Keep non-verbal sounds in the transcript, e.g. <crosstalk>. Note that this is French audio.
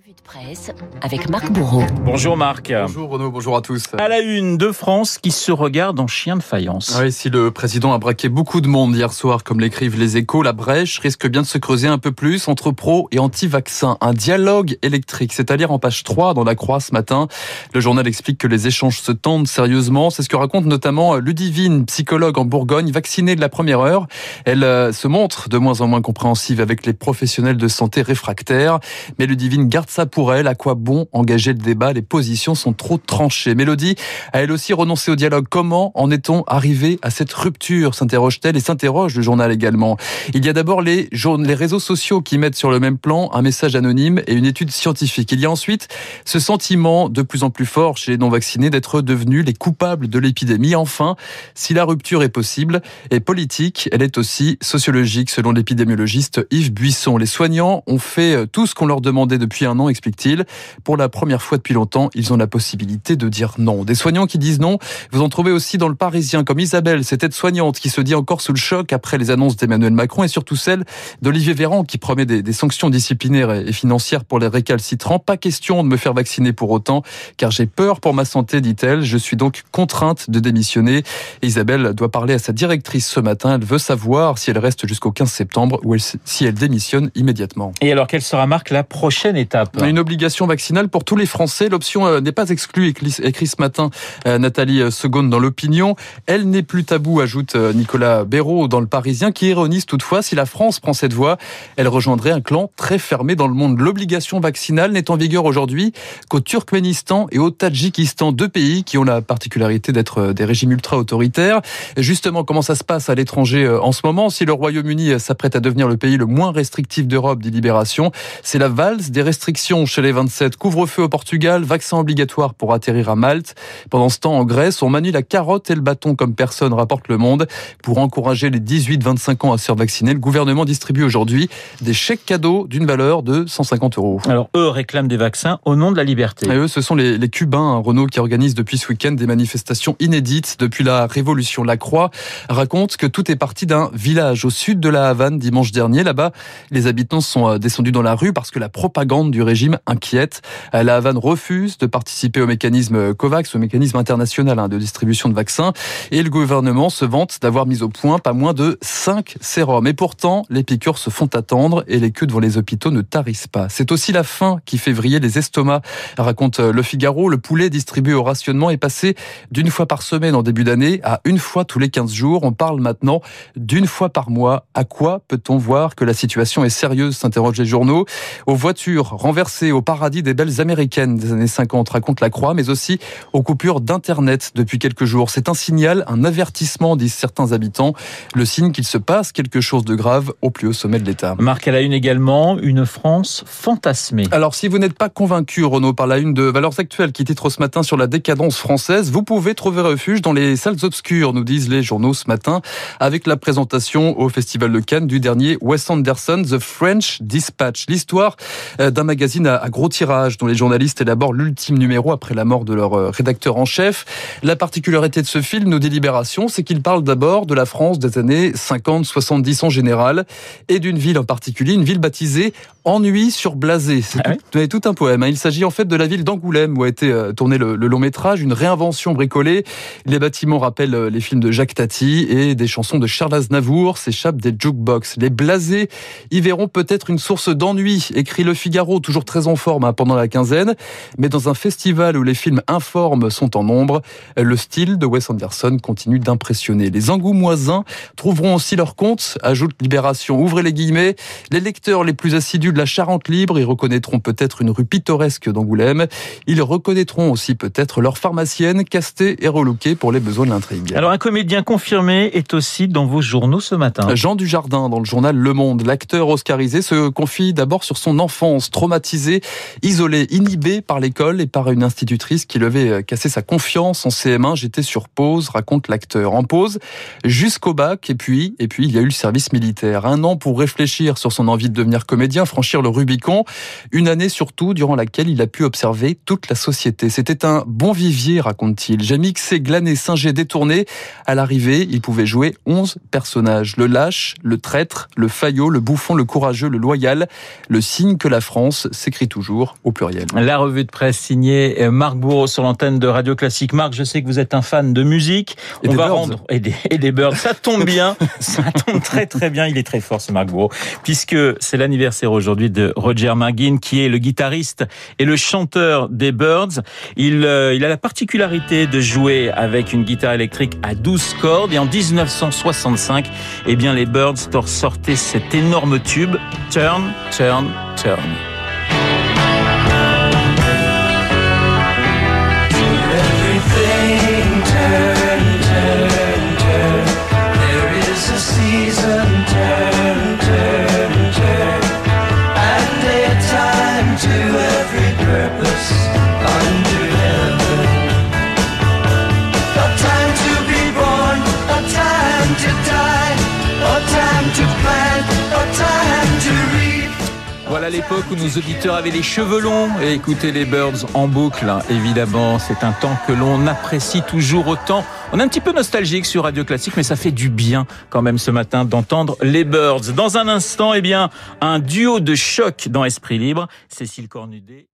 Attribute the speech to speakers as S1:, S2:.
S1: Revue de presse avec Marc Bourreau.
S2: Bonjour Marc.
S3: Bonjour Renaud, bonjour à tous.
S2: À la une de France qui se regarde en chien de faïence.
S3: Oui, si le président a braqué beaucoup de monde hier soir, comme l'écrivent les échos, la brèche risque bien de se creuser un peu plus entre pro et anti-vaccins. Un dialogue électrique, c'est à dire en page 3 dans la Croix ce matin. Le journal explique que les échanges se tendent sérieusement. C'est ce que raconte notamment Ludivine, psychologue en Bourgogne, vaccinée de la première heure. Elle euh, se montre de moins en moins compréhensive avec les professionnels de santé réfractaires. Mais Ludivine garde ça pour elle. À quoi bon engager le débat? Les positions sont trop tranchées. Mélodie a elle aussi renoncé au dialogue. Comment en est-on arrivé à cette rupture? S'interroge-t-elle et s'interroge le journal également. Il y a d'abord les, les réseaux sociaux qui mettent sur le même plan un message anonyme et une étude scientifique. Il y a ensuite ce sentiment de plus en plus fort chez les non-vaccinés d'être devenus les coupables de l'épidémie. Enfin, si la rupture est possible et politique, elle est aussi sociologique selon l'épidémiologiste Yves Buisson. Les soignants ont fait tout ce qu'on leur demandait depuis un an explique-t-il. Pour la première fois depuis longtemps, ils ont la possibilité de dire non. Des soignants qui disent non, vous en trouvez aussi dans le Parisien, comme Isabelle, cette aide-soignante qui se dit encore sous le choc après les annonces d'Emmanuel Macron et surtout celle d'Olivier Véran qui promet des, sanctions disciplinaires et financières pour les récalcitrants. Pas question de me faire vacciner pour autant, car j'ai peur pour ma santé, dit-elle. Je suis donc contrainte de démissionner. Isabelle doit parler à sa directrice ce matin. Elle veut savoir si elle reste jusqu'au 15 septembre ou si elle démissionne immédiatement.
S2: Et alors, quelle sera, Marc, la prochaine étape?
S3: Une obligation vaccinale pour tous les Français. L'option euh, n'est pas exclue, écrit ce matin euh, Nathalie euh, Segonde dans l'opinion. Elle n'est plus tabou, ajoute Nicolas Béraud dans le Parisien, qui ironise toutefois, si la France prend cette voie, elle rejoindrait un clan très fermé dans le monde. L'obligation vaccinale n'est en vigueur aujourd'hui qu'au Turkménistan et au Tadjikistan, deux pays qui ont la particularité d'être des régimes ultra-autoritaires. Justement, comment ça se passe à l'étranger en ce moment? Si le Royaume-Uni s'apprête à devenir le pays le moins restrictif d'Europe, dit Libération, c'est la valse des restrictions chez les 27. Couvre-feu au Portugal, vaccin obligatoire pour atterrir à Malte. Pendant ce temps, en Grèce, on manie la carotte et le bâton comme personne, rapporte Le Monde. Pour encourager les 18-25 ans à se faire vacciner, le gouvernement distribue aujourd'hui des chèques cadeaux d'une valeur de 150 euros.
S2: Alors, eux réclament des vaccins au nom de la liberté.
S3: Et eux, ce sont les, les Cubains, Renault, qui organisent depuis ce week-end des manifestations inédites depuis la Révolution. La Croix raconte que tout est parti d'un village au sud de la Havane dimanche dernier. Là-bas, les habitants sont euh, descendus dans la rue parce que la propagande du régime inquiète. Euh, la Havane refuse de participer au mécanisme COVAX, au mécanisme international hein, de distribution de vaccins. Et le gouvernement se vante d'avoir mis au point pas moins de 5 sérums. Et pourtant, les piqûres se font attendre et les queues devant les hôpitaux ne tarissent pas. C'est aussi la faim qui fait vriller les estomacs, raconte Le Figaro. Le poulet distribué au rationnement est passé d'une fois par semaine en début d'année à une fois tous les 15 jours. On parle maintenant d'une fois par mois. À quoi peut-on voir que la situation est sérieuse s'interrogent les journaux. Aux voitures renversées au paradis des belles américaines des années 50, raconte la Croix, mais aussi aux coupures d'Internet depuis quelques jours. C'est un signal, un avertissement, disent certains habitants, le signe qu'il se passe quelque chose de grave au plus haut sommet de l'État.
S2: Marc, à la une également, une France fantasmée.
S3: Alors, si vous n'êtes pas convaincu, Renaud, par la une de Valeurs Actuelles qui titre ce matin sur la décadence française, vous pouvez trouver refuge dans les salles obscures, nous disent les journaux ce matin, avec la présentation au Festival de Cannes du dernier Wes Anderson, The French Dispatch. L'histoire euh, d'un magazine à gros tirage dont les journalistes élaborent l'ultime numéro après la mort de leur euh, rédacteur en chef. La particularité de ce film, nos délibérations, c'est qu'il parle d'abord de la France des années 50-70 en général et d'une ville en particulier, une ville baptisée Ennui sur Blasé. C'est ah tout, un poème. Hein. Il s'agit en fait de la ville d'Angoulême où a été euh, tourné le, long métrage, une réinvention bricolée. Les bâtiments rappellent euh, les films de Jacques Tati et des chansons de Charles Aznavour s'échappent des jukebox. Les blasés y verront peut-être une source d'ennui, écrit Le Figaro, toujours très en forme hein, pendant la quinzaine. Mais dans un festival où les films informes sont en nombre, le style de Wes Anderson continue d'impressionner. Les engoumoisins trouveront aussi leur compte, ajoute Libération. Ouvrez les guillemets. Les lecteurs les plus assidus de la Charente libre, ils reconnaîtront peut-être une rue pittoresque d'Angoulême. Ils reconnaîtront aussi peut-être leur pharmacienne castée et relookée pour les besoins de l'intrigue.
S2: Alors un comédien confirmé est aussi dans vos journaux ce matin.
S3: Jean Dujardin dans le journal Le Monde. L'acteur oscarisé se confie d'abord sur son enfance traumatisée, isolé, inhibé par l'école et par une institutrice qui lui avait cassé sa confiance en CM1. J'étais sur pause, raconte l'acteur. En pause jusqu'au bac et puis, et puis il y a eu le service militaire. Un an pour réfléchir sur son envie de devenir comédien franchir le Rubicon. Une année surtout durant laquelle il a pu observer toute la société. C'était un bon vivier, raconte-t-il. J'ai mixé, glané, singé, détourné. À l'arrivée, il pouvait jouer 11 personnages. Le lâche, le traître, le faillot, le bouffon, le courageux, le loyal. Le signe que la France s'écrit toujours au pluriel.
S2: La revue de presse signée Marc Bourreau sur l'antenne de Radio Classique. Marc, je sais que vous êtes un fan de musique.
S3: Et
S2: On
S3: des
S2: va
S3: birds.
S2: rendre et des, et des birds. Ça tombe bien, <laughs> ça tombe très très bien. Il est très fort ce Marc Bourreau, puisque c'est l'anniversaire aujourd'hui de Roger Margin, qui est le guitariste et le chanteur des Birds. Il, euh, il a la particularité de jouer avec une guitare électrique à 12 cordes. Et en 1965, eh bien les Birds sortaient cet énorme tube Turn, Turn, Turn. Voilà l'époque où nos auditeurs avaient les cheveux longs et écoutaient les Birds en boucle. hein. Évidemment, c'est un temps que l'on apprécie toujours autant. On est un petit peu nostalgique sur Radio Classique, mais ça fait du bien quand même ce matin d'entendre les Birds. Dans un instant, eh bien, un duo de choc dans Esprit Libre. Cécile Cornudet.